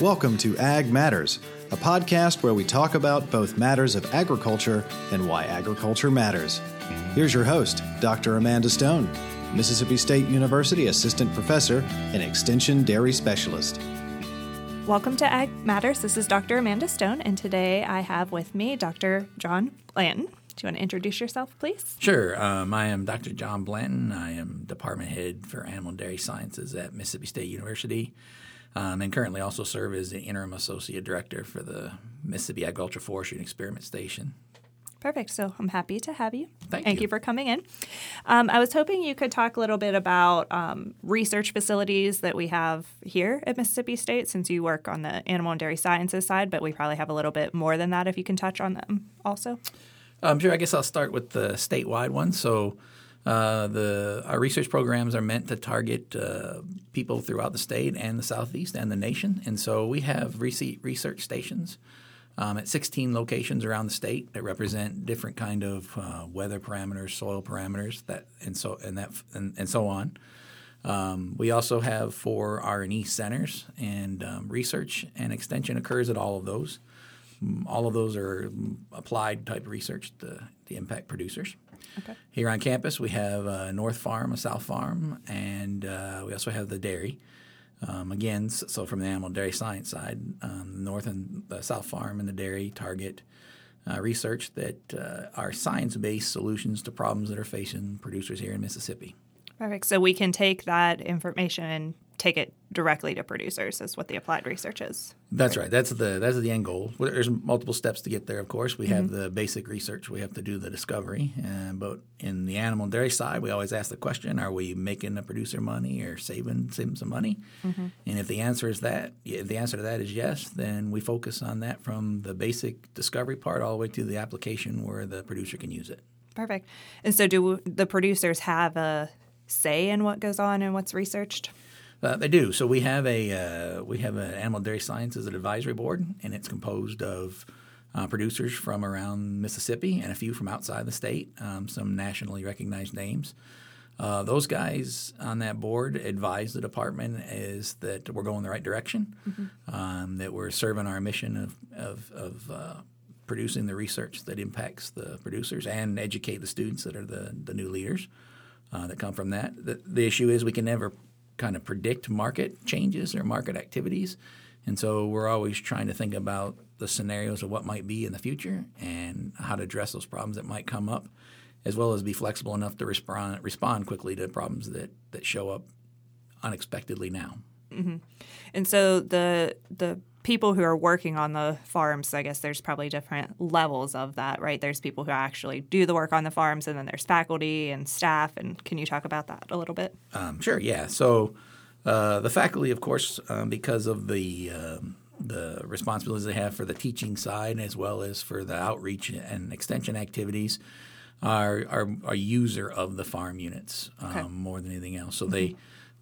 Welcome to Ag Matters, a podcast where we talk about both matters of agriculture and why agriculture matters. Here's your host, Dr. Amanda Stone, Mississippi State University Assistant Professor and Extension Dairy Specialist. Welcome to Ag Matters. This is Dr. Amanda Stone, and today I have with me Dr. John Blanton. Do you want to introduce yourself, please? Sure. Um, I am Dr. John Blanton. I am Department Head for Animal and Dairy Sciences at Mississippi State University, um, and currently also serve as the Interim Associate Director for the Mississippi Agriculture Forestry and Experiment Station. Perfect. So I'm happy to have you. Thank Thank you. you for coming in. Um, I was hoping you could talk a little bit about um, research facilities that we have here at Mississippi State, since you work on the animal and dairy sciences side, but we probably have a little bit more than that if you can touch on them also. Um, sure. I guess I'll start with the statewide one. So, uh, the our research programs are meant to target uh, people throughout the state and the southeast and the nation, and so we have research stations um, at 16 locations around the state that represent different kind of uh, weather parameters, soil parameters, that and so and that and, and so on. Um, we also have four R&E centers, and um, research and extension occurs at all of those. All of those are applied type research to, the impact producers. Okay. Here on campus, we have a North Farm, a South Farm, and uh, we also have the dairy. Um, again, so from the animal dairy science side, um, North and the South Farm and the dairy target uh, research that uh, are science-based solutions to problems that are facing producers here in Mississippi. Perfect. So we can take that information and take it directly to producers, is what the applied research is. That's right. That's the that's the end goal. There's multiple steps to get there. Of course, we have the basic research. We have to do the discovery. Uh, but in the animal and dairy side, we always ask the question: Are we making the producer money or saving saving some money? And if the answer is that, if the answer to that is yes, then we focus on that from the basic discovery part all the way to the application where the producer can use it. Perfect. And so, do the producers have a say in what goes on and what's researched? Uh, they do. So we have a uh, we have an animal dairy sciences advisory board, and it's composed of uh, producers from around Mississippi and a few from outside the state, um, some nationally recognized names. Uh, those guys on that board advise the department is that we're going the right direction, um, that we're serving our mission of of, of uh, producing the research that impacts the producers and educate the students that are the the new leaders uh, that come from that. The, the issue is we can never kind of predict market changes or market activities. And so we're always trying to think about the scenarios of what might be in the future and how to address those problems that might come up, as well as be flexible enough to respond respond quickly to problems that, that show up unexpectedly now. Mm-hmm. And so the the people who are working on the farms, I guess there's probably different levels of that, right? There's people who actually do the work on the farms, and then there's faculty and staff. And can you talk about that a little bit? Um, sure, yeah. So uh, the faculty, of course, um, because of the um, the responsibilities they have for the teaching side as well as for the outreach and extension activities, are are a user of the farm units um, Okay. more than anything else. So they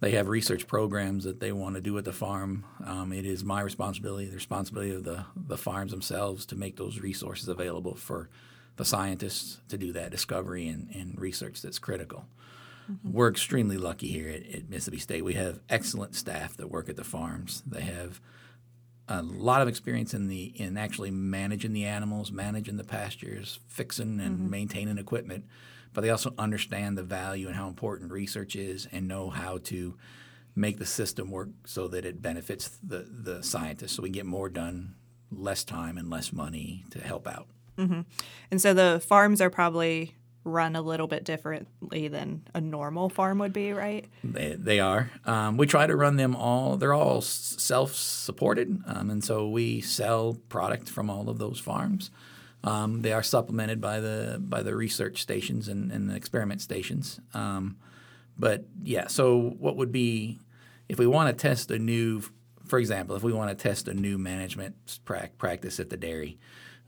they have research programs that they want to do at the farm. Um, it is my responsibility, the responsibility of the the farms themselves, to make those resources available for the scientists to do that discovery and, and research that's critical. We're extremely lucky here at, at Mississippi State. We have excellent staff that work at the farms. They have a lot of experience in the in actually managing the animals, managing the pastures, fixing and maintaining equipment. But they also understand the value and how important research is, and know how to make the system work so that it benefits the the scientists, so we get more done, less time and less money to help out. And so the farms are probably run a little bit differently than a normal farm would be, right? They, they are. Um, we try to run them all. They're all self supported, um, and so we sell product from all of those farms. Um, they are supplemented by the by the research stations and, and the experiment stations. Um, but yeah, so what would be if we want to test a new, for example, if we want to test a new management prac- practice at the dairy,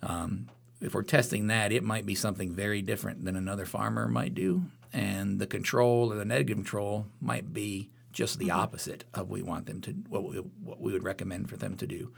um, if we're testing that, it might be something very different than another farmer might do, and the control or the negative control might be just the opposite of we want them to what we, what we would recommend for them to do.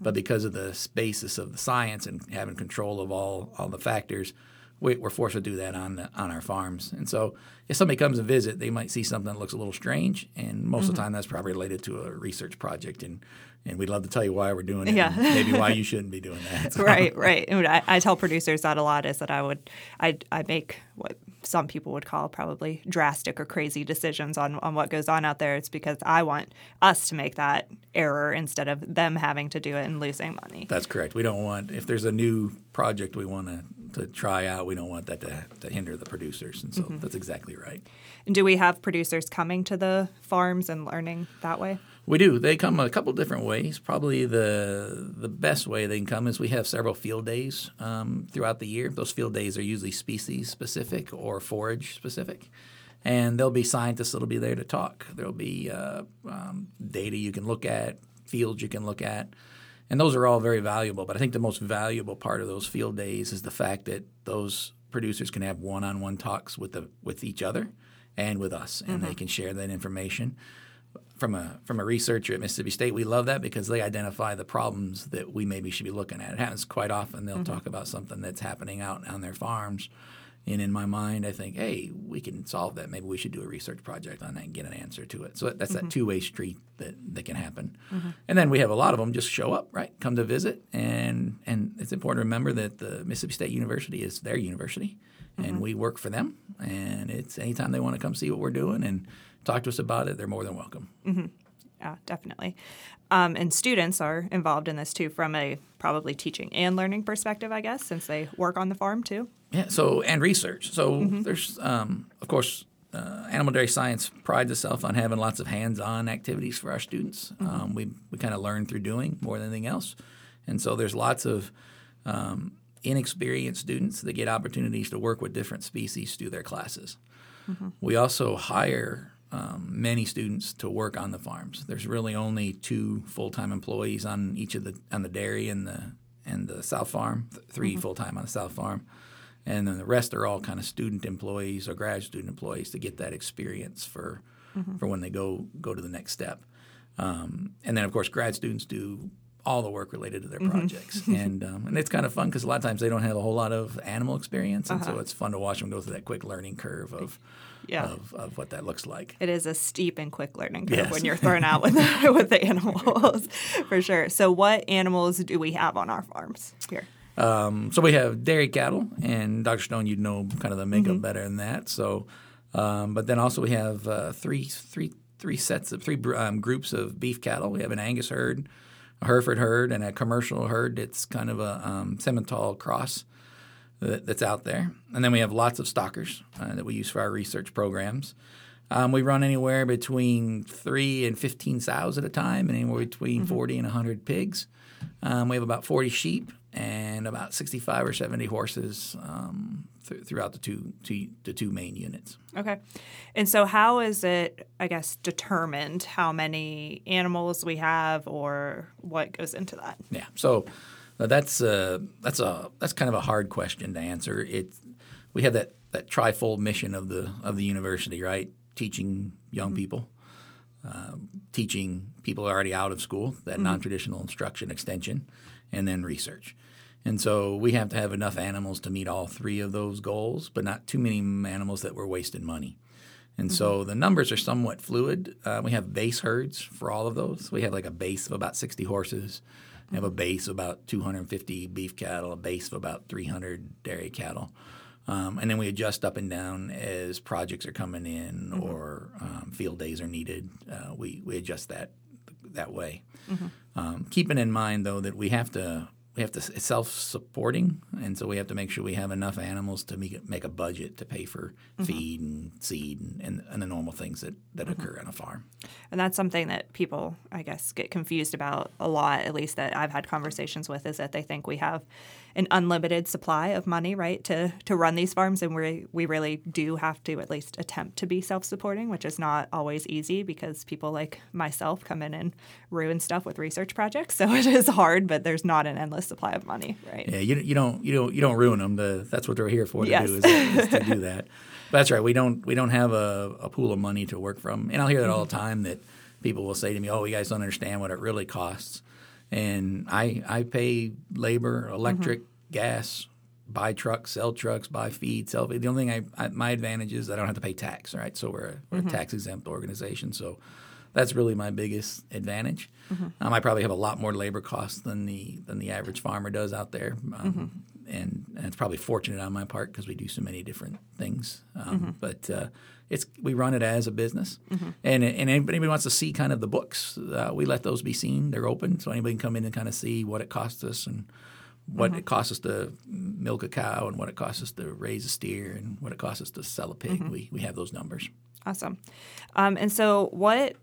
But because of the basis of the science and having control of all all the factors, we, are forced to do that on the, on our farms. And so, if somebody comes and visit, they might see something that looks a little strange, and most mm-hmm. of the time that's probably related to a research project. And and we'd love to tell you why we're doing it. Yeah. maybe why you shouldn't be doing that. So. Right, right. I, I, tell producers that a lot is that I would I I make what some people would call probably drastic or crazy decisions on, on what goes on out there. It's because I want us to make that error instead of them having to do it and losing money. That's correct. We don't want if there's a new project we want to to try out, we don't want that to, to hinder the producers. And so mm-hmm. that's exactly right. And do we have producers coming to the farms and learning that way? We do. They come a couple different ways. Probably the the best way they can come is we have several field days um, throughout the year. Those field days are usually species specific or forage specific, and there'll be scientists that'll be there to talk. There'll be uh, um, data you can look at, fields you can look at, and those are all very valuable. But I think the most valuable part of those field days is the fact that those producers can have one-on-one talks with the with each other and with us, and mm-hmm. they can share that information from a from a researcher at Mississippi State, we love that because they identify the problems that we maybe should be looking at. It happens quite often. They'll mm-hmm. talk about something that's happening out on their farms, and in my mind, I think, hey, we can solve that. Maybe we should do a research project on that and get an answer to it. So that's mm-hmm. that two way street that that can happen. Mm-hmm. And then we have a lot of them just show up, right? Come to visit, and and it's important to remember that the Mississippi State University is their university, and mm-hmm. we work for them. And it's anytime they want to come see what we're doing and talk to us about it, they're more than welcome. Yeah, definitely. Um, and students are involved in this too from a probably teaching and learning perspective, I guess, since they work on the farm too. Yeah, so and research. So mm-hmm. there's, um, of course, uh, animal dairy science prides itself on having lots of hands-on activities for our students. Mm-hmm. Um, we we kind of learn through doing more than anything else, and so there's lots of um, inexperienced students that get opportunities to work with different species through their classes. Mm-hmm. We also hire um, many students to work on the farms. There's really only two full-time employees on each of the on the dairy and the and the south farm. 3 mm-hmm. full-time on the south farm, and then the rest are all kind of student employees or grad student employees to get that experience for mm-hmm. for when they go go to the next step. Um, and then of course grad students do all the work related to their mm-hmm. projects, and um, and it's kind of fun because a lot of times they don't have a whole lot of animal experience, and uh-huh. so it's fun to watch them go through that quick learning curve of yeah. of, of what that looks like. It is a steep and quick learning curve yes. when you're thrown out with with the animals, for sure. So, what animals do we have on our farms here? Um, so we have dairy cattle, and Dr. Stone, you'd know kind of the makeup mm-hmm. better than that. So, um, but then also we have uh, three three three sets of three um, groups of beef cattle. We have an Angus herd, a Hereford herd, and a commercial herd. It's kind of a um, Simmental cross that, that's out there. And then we have lots of stockers uh, that we use for our research programs. Um, we run anywhere between three and 15 sows at a time, and anywhere between mm-hmm. 40 and 100 pigs. Um, we have about 40 sheep and about 65 or 70 horses um, th- throughout the two, two, the two main units. Okay. And so, how is it, I guess, determined how many animals we have or what goes into that? Yeah. So, that's uh, that's a that's kind of a hard question to answer. It we have that that trifold mission of the of the university, right? Teaching young mm-hmm. people, uh, teaching people already out of school that mm-hmm. non traditional instruction extension, and then research. And so we have to have enough animals to meet all three of those goals, but not too many animals that we're wasting money. And mm-hmm. so the numbers are somewhat fluid. Uh, we have base herds for all of those. We have like a base of about 60 horses, we have a base of about 250 beef cattle, a base of about 300 dairy cattle. Um, and then we adjust up and down as projects are coming in mm-hmm. or um, field days are needed. Uh, we, we adjust that that way. Mm-hmm. Um, keeping in mind, though, that we have to we have to it's self-supporting, and so we have to make sure we have enough animals to make, make a budget to pay for mm-hmm. feed and seed and, and, and, the normal things that, that mm-hmm. occur on a farm. And that's something that people, I guess, get confused about a lot. At least that I've had conversations with is that they think we have an unlimited supply of money, right, to to run these farms, and we we really do have to at least attempt to be self supporting, which is not always easy because people like myself come in and ruin stuff with research projects. So it is hard, but there's not an endless supply of money, right? Yeah, you, you don't you don't you don't ruin them. The, that's what they're here for to yes. do is, is to do that. But that's right. We don't we don't have a, a pool of money to work from, and I'll hear that all the time that people will say to me, "Oh, you guys don't understand what it really costs." and I I pay labor, electric, mm-hmm. gas, buy trucks, sell trucks, buy feed, sell feed. The only thing I, I my advantage is I don't have to pay tax, right? So we're, a, we're a tax exempt organization. So that's really my biggest advantage. Um, I probably have a lot more labor costs than the than the average farmer does out there, um, and, and it's probably fortunate on my part because we do so many different things. Um, But uh, it's we run it as a business, and and anybody wants to see kind of the books, uh, we let those be seen. They're open, so anybody can come in and kind of see what it costs us and what it costs us to milk a cow and what it costs us to raise a steer and what it costs us to sell a pig. We we have those numbers. Awesome. Um, and so, what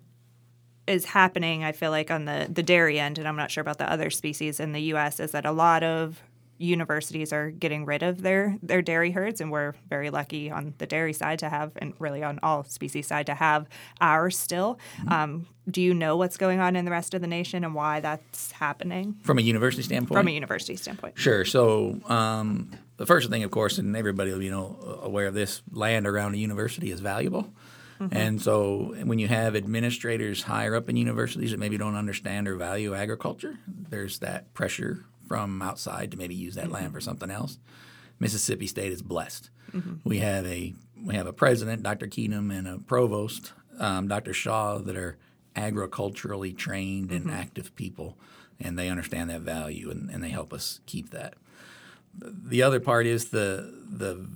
is happening? I feel like on the the dairy end, and I'm not sure about the other species in the U.S. Is that a lot of universities are getting rid of their their dairy herds, and we're very lucky on the dairy side to have, and really on all species side to have ours still. Um, do you know what's going on in the rest of the nation and why that's happening From a university standpoint, from a university standpoint? Sure. So um, the first thing, of course, and everybody will be you know aware of this, land around a university is valuable. Mm-hmm. And so when you have administrators higher up in universities that maybe don't understand or value agriculture, there's that pressure from outside to maybe use that mm-hmm. land for something else. Mississippi State is blessed. Mm-hmm. We have a we have a president, Dr. Keenum, and a provost, um, Dr. Shaw, that are agriculturally trained and active people, and they understand that value and, and they help us keep that. The other part is the the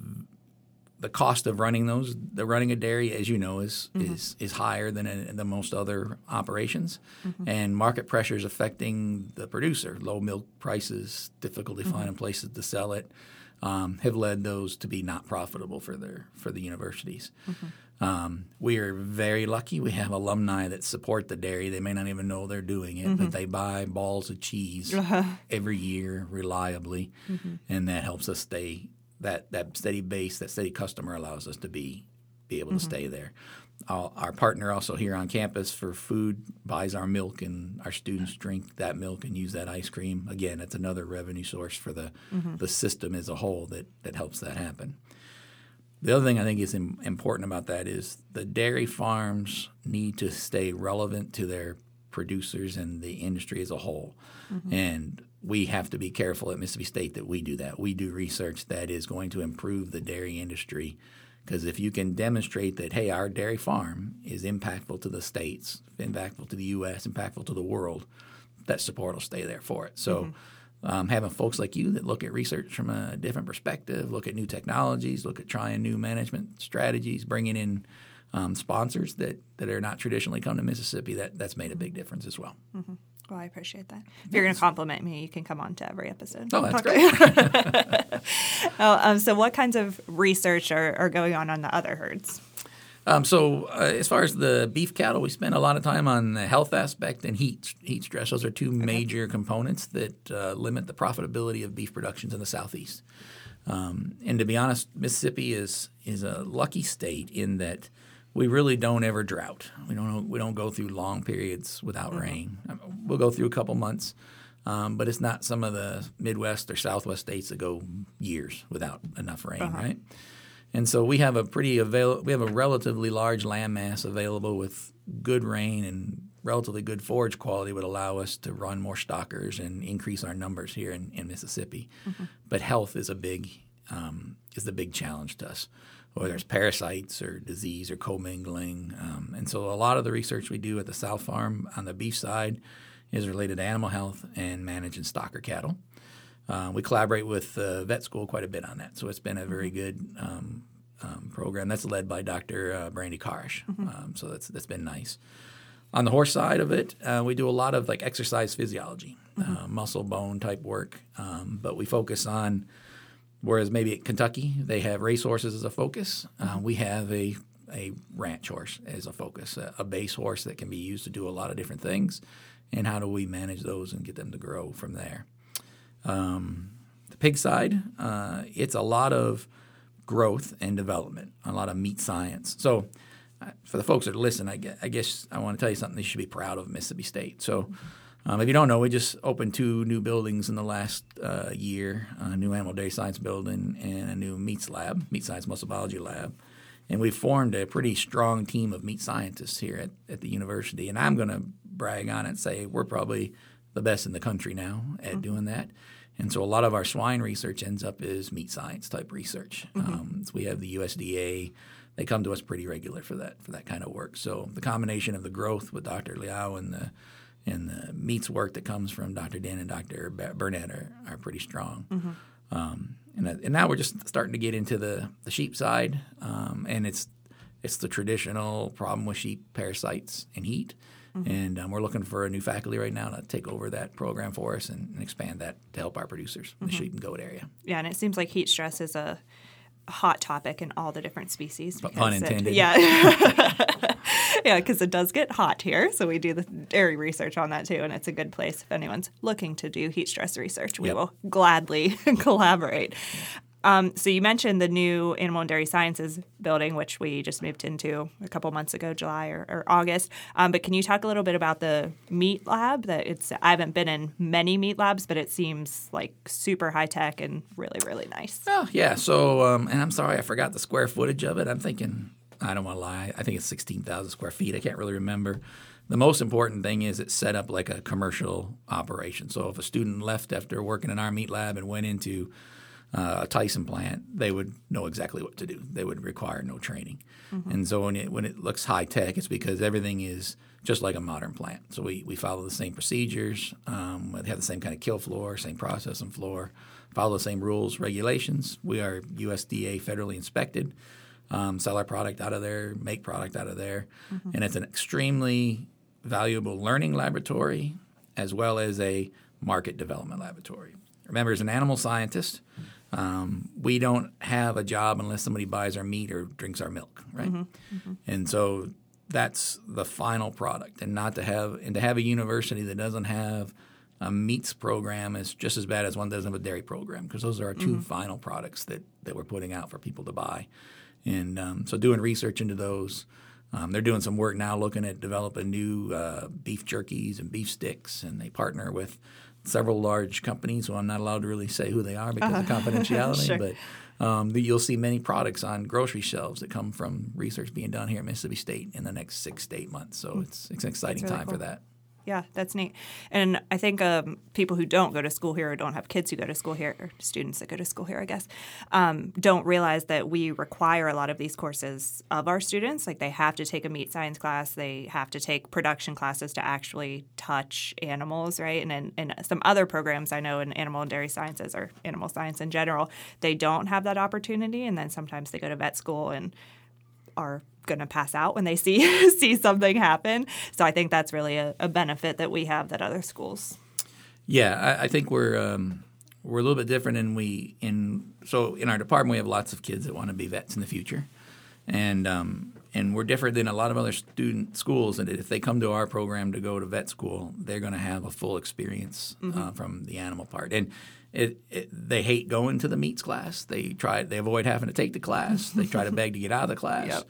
the cost of running those. The running a dairy, as you know, is mm-hmm. is is higher than in, than most other operations, mm-hmm. and market pressures affecting the producer. Low milk prices, difficulty mm-hmm. finding places to sell it, um, have led those to be not profitable for their for the universities. Um, we are very lucky. We have alumni that support the dairy. They may not even know they're doing it, but they buy balls of cheese every year reliably, and that helps us stay that that steady base, that steady customer allows us to be be able to mm-hmm. stay there. Our, our partner also here on campus for food buys our milk, and our students drink that milk and use that ice cream. Again, it's another revenue source for the mm-hmm. the system as a whole that that helps that happen. The other thing I think is im- important about that is the dairy farms need to stay relevant to their producers and the industry as a whole. Mm-hmm. And we have to be careful at Mississippi State that we do that. We do research that is going to improve the dairy industry because if you can demonstrate that, hey, our dairy farm is impactful to the states, impactful to the U.S., impactful to the world, that support will stay there for it. So um, having folks like you that look at research from a different perspective, look at new technologies, look at trying new management strategies, bringing in um, sponsors that, that are not traditionally come to Mississippi, that, that's made a big difference as well. Well, I appreciate that. If you're going to compliment me, you can come on to every episode. Oh, that's great. Oh, um, so, what kinds of research are, are going on on the other herds? Um, so, uh, as far as the beef cattle, we spend a lot of time on the health aspect and heat heat stress. Those are two major components that uh, limit the profitability of beef productions in the southeast. Um, and to be honest, Mississippi is is a lucky state in that we really don't ever drought. We don't we don't go through long periods without rain. Um, We'll go through a couple months, um, but it's not some of the Midwest or Southwest states that go years without enough rain, right? And so we have a pretty avail- we have a relatively large land mass available with good rain and relatively good forage quality would allow us to run more stockers and increase our numbers here in, in Mississippi. But health is a big um, is the big challenge to us, whether it's parasites or disease or commingling. Um, and so a lot of the research we do at the South Farm on the beef side is related to animal health and managing stocker cattle. Uh, we collaborate with uh, vet school quite a bit on that, so it's been a very good um, um, program. That's led by Dr. Uh, Brandi Karisch, um, so that's that's been nice. On the horse side of it, uh, we do a lot of like exercise physiology, uh, muscle bone type work, um, but we focus on. Whereas maybe at Kentucky they have racehorses as a focus, uh, we have a a ranch horse as a focus, a, a base horse that can be used to do a lot of different things, and how do we manage those and get them to grow from there. Um, the pig side, uh, it's a lot of growth and development, a lot of meat science. So, uh, for the folks that listen, I guess, I guess I want to tell you something they should be proud of Mississippi State. So, um, if you don't know, we just opened two new buildings in the last uh, year a new animal dairy science building and a new meats lab, meat science muscle biology lab. And we formed a pretty strong team of meat scientists here at, at the university. And I'm going to brag on it and say we're probably the best in the country now at mm-hmm. doing that. And so a lot of our swine research ends up as meat science type research. Mm-hmm. Um, so we have the USDA. They come to us pretty regular for that for that kind of work. So the combination of the growth with Dr. Liao and the and the meats work that comes from Dr. Dan and Dr. Burnett are, are pretty strong. Mm-hmm. Um, and, and now we're just starting to get into the, the sheep side, um, and it's it's the traditional problem with sheep parasites and heat. Mm-hmm. And um, we're looking for a new faculty right now to take over that program for us and, and expand that to help our producers in the mm-hmm. sheep and goat area. Yeah, and it seems like heat stress is a hot topic in all the different species. Pun intended. It, yeah. yeah, because it does get hot here. So we do the dairy research on that too. And it's a good place if anyone's looking to do heat stress research. We yep. will gladly collaborate. Um, so you mentioned the new Animal and Dairy Sciences building, which we just moved into a couple months ago, July or, or August. Um, but can you talk a little bit about the meat lab? That it's I haven't been in many meat labs, but it seems like super high tech and really really nice. Oh yeah. So um, and I'm sorry I forgot the square footage of it. I'm thinking I don't want to lie. I think it's 16,000 square feet. I can't really remember. The most important thing is it's set up like a commercial operation. So if a student left after working in our meat lab and went into uh, a Tyson plant, they would know exactly what to do. They would require no training. Mm-hmm. And so when it when it looks high tech, it's because everything is just like a modern plant. So we, we follow the same procedures. Um, we have the same kind of kill floor, same processing floor, follow the same rules, regulations. We are USDA federally inspected. Um, sell our product out of there, make product out of there, mm-hmm. and it's an extremely valuable learning laboratory as well as a market development laboratory. Remember, as an animal scientist, um, we don't have a job unless somebody buys our meat or drinks our milk, right? Mm-hmm. Mm-hmm. And so that's the final product. And not to have and to have a university that doesn't have a meats program is just as bad as one doesn't have a dairy program because those are our 2 mm-hmm. final products that that we're putting out for people to buy. And um, so doing research into those. Um, they're doing some work now looking at developing new uh, beef jerkies and beef sticks, and they partner with several large companies. Well, I'm not allowed to really say who they are because uh-huh. of confidentiality, sure. but um, you'll see many products on grocery shelves that come from research being done here at Mississippi State in the next six to eight months. So it's, it's an exciting really time cool. for that. Yeah, that's neat. And I think um, people who don't go to school here or don't have kids who go to school here, or students that go to school here, I guess, um, don't realize that we require a lot of these courses of our students. Like they have to take a meat science class, they have to take production classes to actually touch animals, right? And in, in some other programs I know in animal and dairy sciences or animal science in general, they don't have that opportunity. And then sometimes they go to vet school and are going to pass out when they see see something happen. So I think that's really a, a benefit that we have that other schools. Yeah, I, I think we're um, we're a little bit different, and we in so in our department we have lots of kids that want to be vets in the future, and um, and we're different than a lot of other student schools. And if they come to our program to go to vet school, they're going to have a full experience uh, mm-hmm. uh, from the animal part. And it, it, they hate going to the meats class. They try they avoid having to take the class. they try to beg to get out of the class. Yep.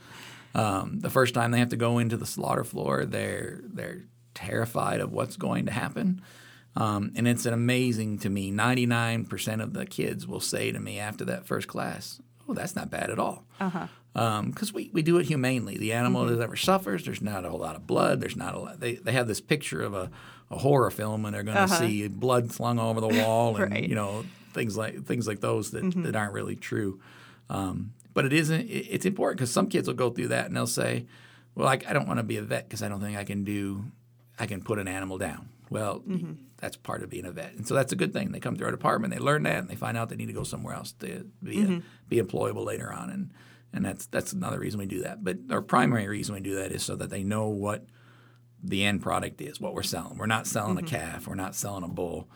Um, the first time they have to go into the slaughter floor, they're they're terrified of what's going to happen. Um, and it's an amazing to me. Ninety nine percent of the kids will say to me after that first class, "Oh, that's not bad at all." Uh-huh because um, we, we do it humanely. The animal mm-hmm. that ever suffers, there's not a whole lot of blood. There's not a lot. They, they have this picture of a, a horror film, and they're going to uh-huh. see blood flung over the wall, and right. you know things like things like those that, mm-hmm. that aren't really true. Um, but it isn't. It's important because some kids will go through that and they'll say, "Well, I, I don't want to be a vet because I don't think I can do. I can put an animal down." Well, mm-hmm. that's part of being a vet, and so that's a good thing. They come to our department, they learn that, and they find out they need to go somewhere else to be mm-hmm. a, be employable later on, and and that's that's another reason we do that. But our primary reason we do that is so that they know what the end product is, what we're selling. We're not selling mm-hmm. a calf, we're not selling a bull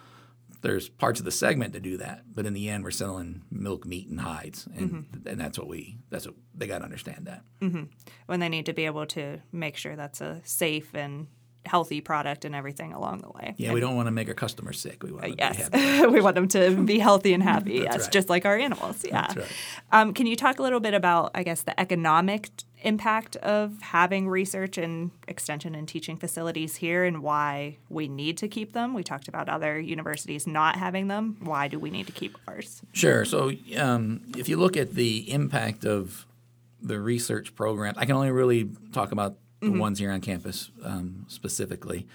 there's parts of the segment to do that, but in the end, we're selling milk, meat, and hides, and mm-hmm. and that's what we that's what they got to understand that. Mm-hmm. When they need to be able to make sure that's a safe and healthy product and everything along the way. Yeah, and, we don't want to make our customers sick. We want uh, yes, we want them to be healthy and happy. yes, right. just like our animals. Yeah. Right. Um, can you talk a little bit about, I guess, the economic impact of having research and extension and teaching facilities here and why we need to keep them? We talked about other universities not having them. Why do we need to keep ours? Sure. So um, if you look at the impact of the research program, I can only really talk about the mm-hmm. ones here on campus um, specifically.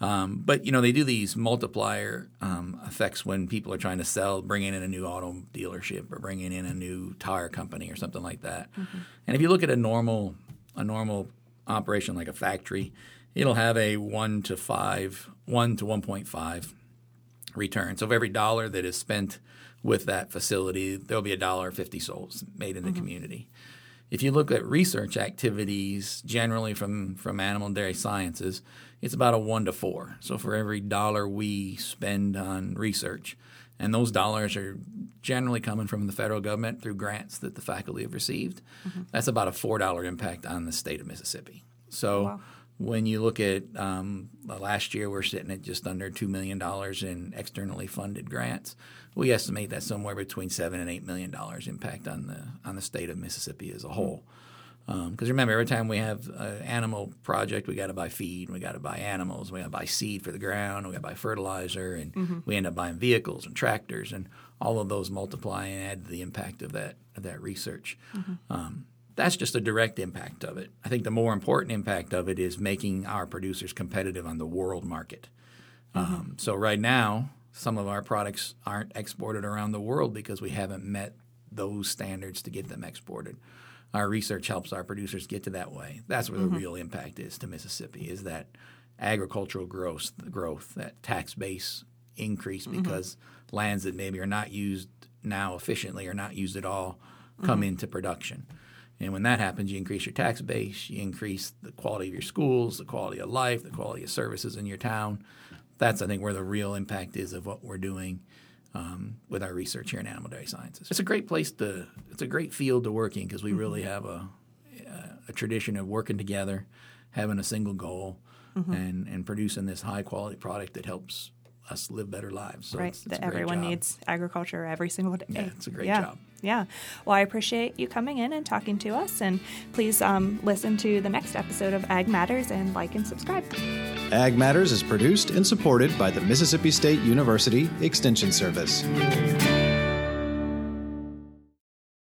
Um, but you know they do these multiplier um, effects when people are trying to sell, bringing in a new auto dealership or bringing in a new tire company or something like that. Mm-hmm. And if you look at a normal a normal operation like a factory, it'll have a one to five, one to one point five return. So of every dollar that is spent with that facility, there'll be a dollar fifty souls made in the mm-hmm. community. If you look at research activities generally from, from animal and dairy sciences, it's about a one to four. So for every dollar we spend on research, and those dollars are generally coming from the federal government through grants that the faculty have received, mm-hmm. that's about a four dollar impact on the state of Mississippi. So wow. When you look at um, last year, we're sitting at just under two million dollars in externally funded grants. We estimate that somewhere between seven and eight million dollars impact on the on the state of Mississippi as a whole. Because um, remember, every time we have an animal project, we got to buy feed, we got to buy animals, we got to buy seed for the ground, we got to buy fertilizer, and mm-hmm. we end up buying vehicles and tractors, and all of those multiply and add to the impact of that of that research. Mm-hmm. Um, that's just a direct impact of it. I think the more important impact of it is making our producers competitive on the world market. Mm-hmm. Um, so right now, some of our products aren't exported around the world because we haven't met those standards to get them exported our research helps our producers get to that way. That's where mm-hmm. the real impact is to Mississippi is that agricultural growth, growth, that tax base increase mm-hmm. because lands that maybe are not used now efficiently or not used at all come mm-hmm. into production. And when that happens, you increase your tax base, you increase the quality of your schools, the quality of life, the quality of services in your town. That's, I think, where the real impact is of what we're doing um, with our research here in animal dairy sciences. It's a great place to, it's a great field to work in because we mm-hmm. really have a, a tradition of working together, having a single goal, mm-hmm. and, and producing this high quality product that helps us live better lives. So right, it's, it's that everyone job. needs agriculture every single day. Yeah, it's a great yeah. job. Yeah. Well, I appreciate you coming in and talking to us. And please um, listen to the next episode of Ag Matters and like and subscribe. Ag Matters is produced and supported by the Mississippi State University Extension Service.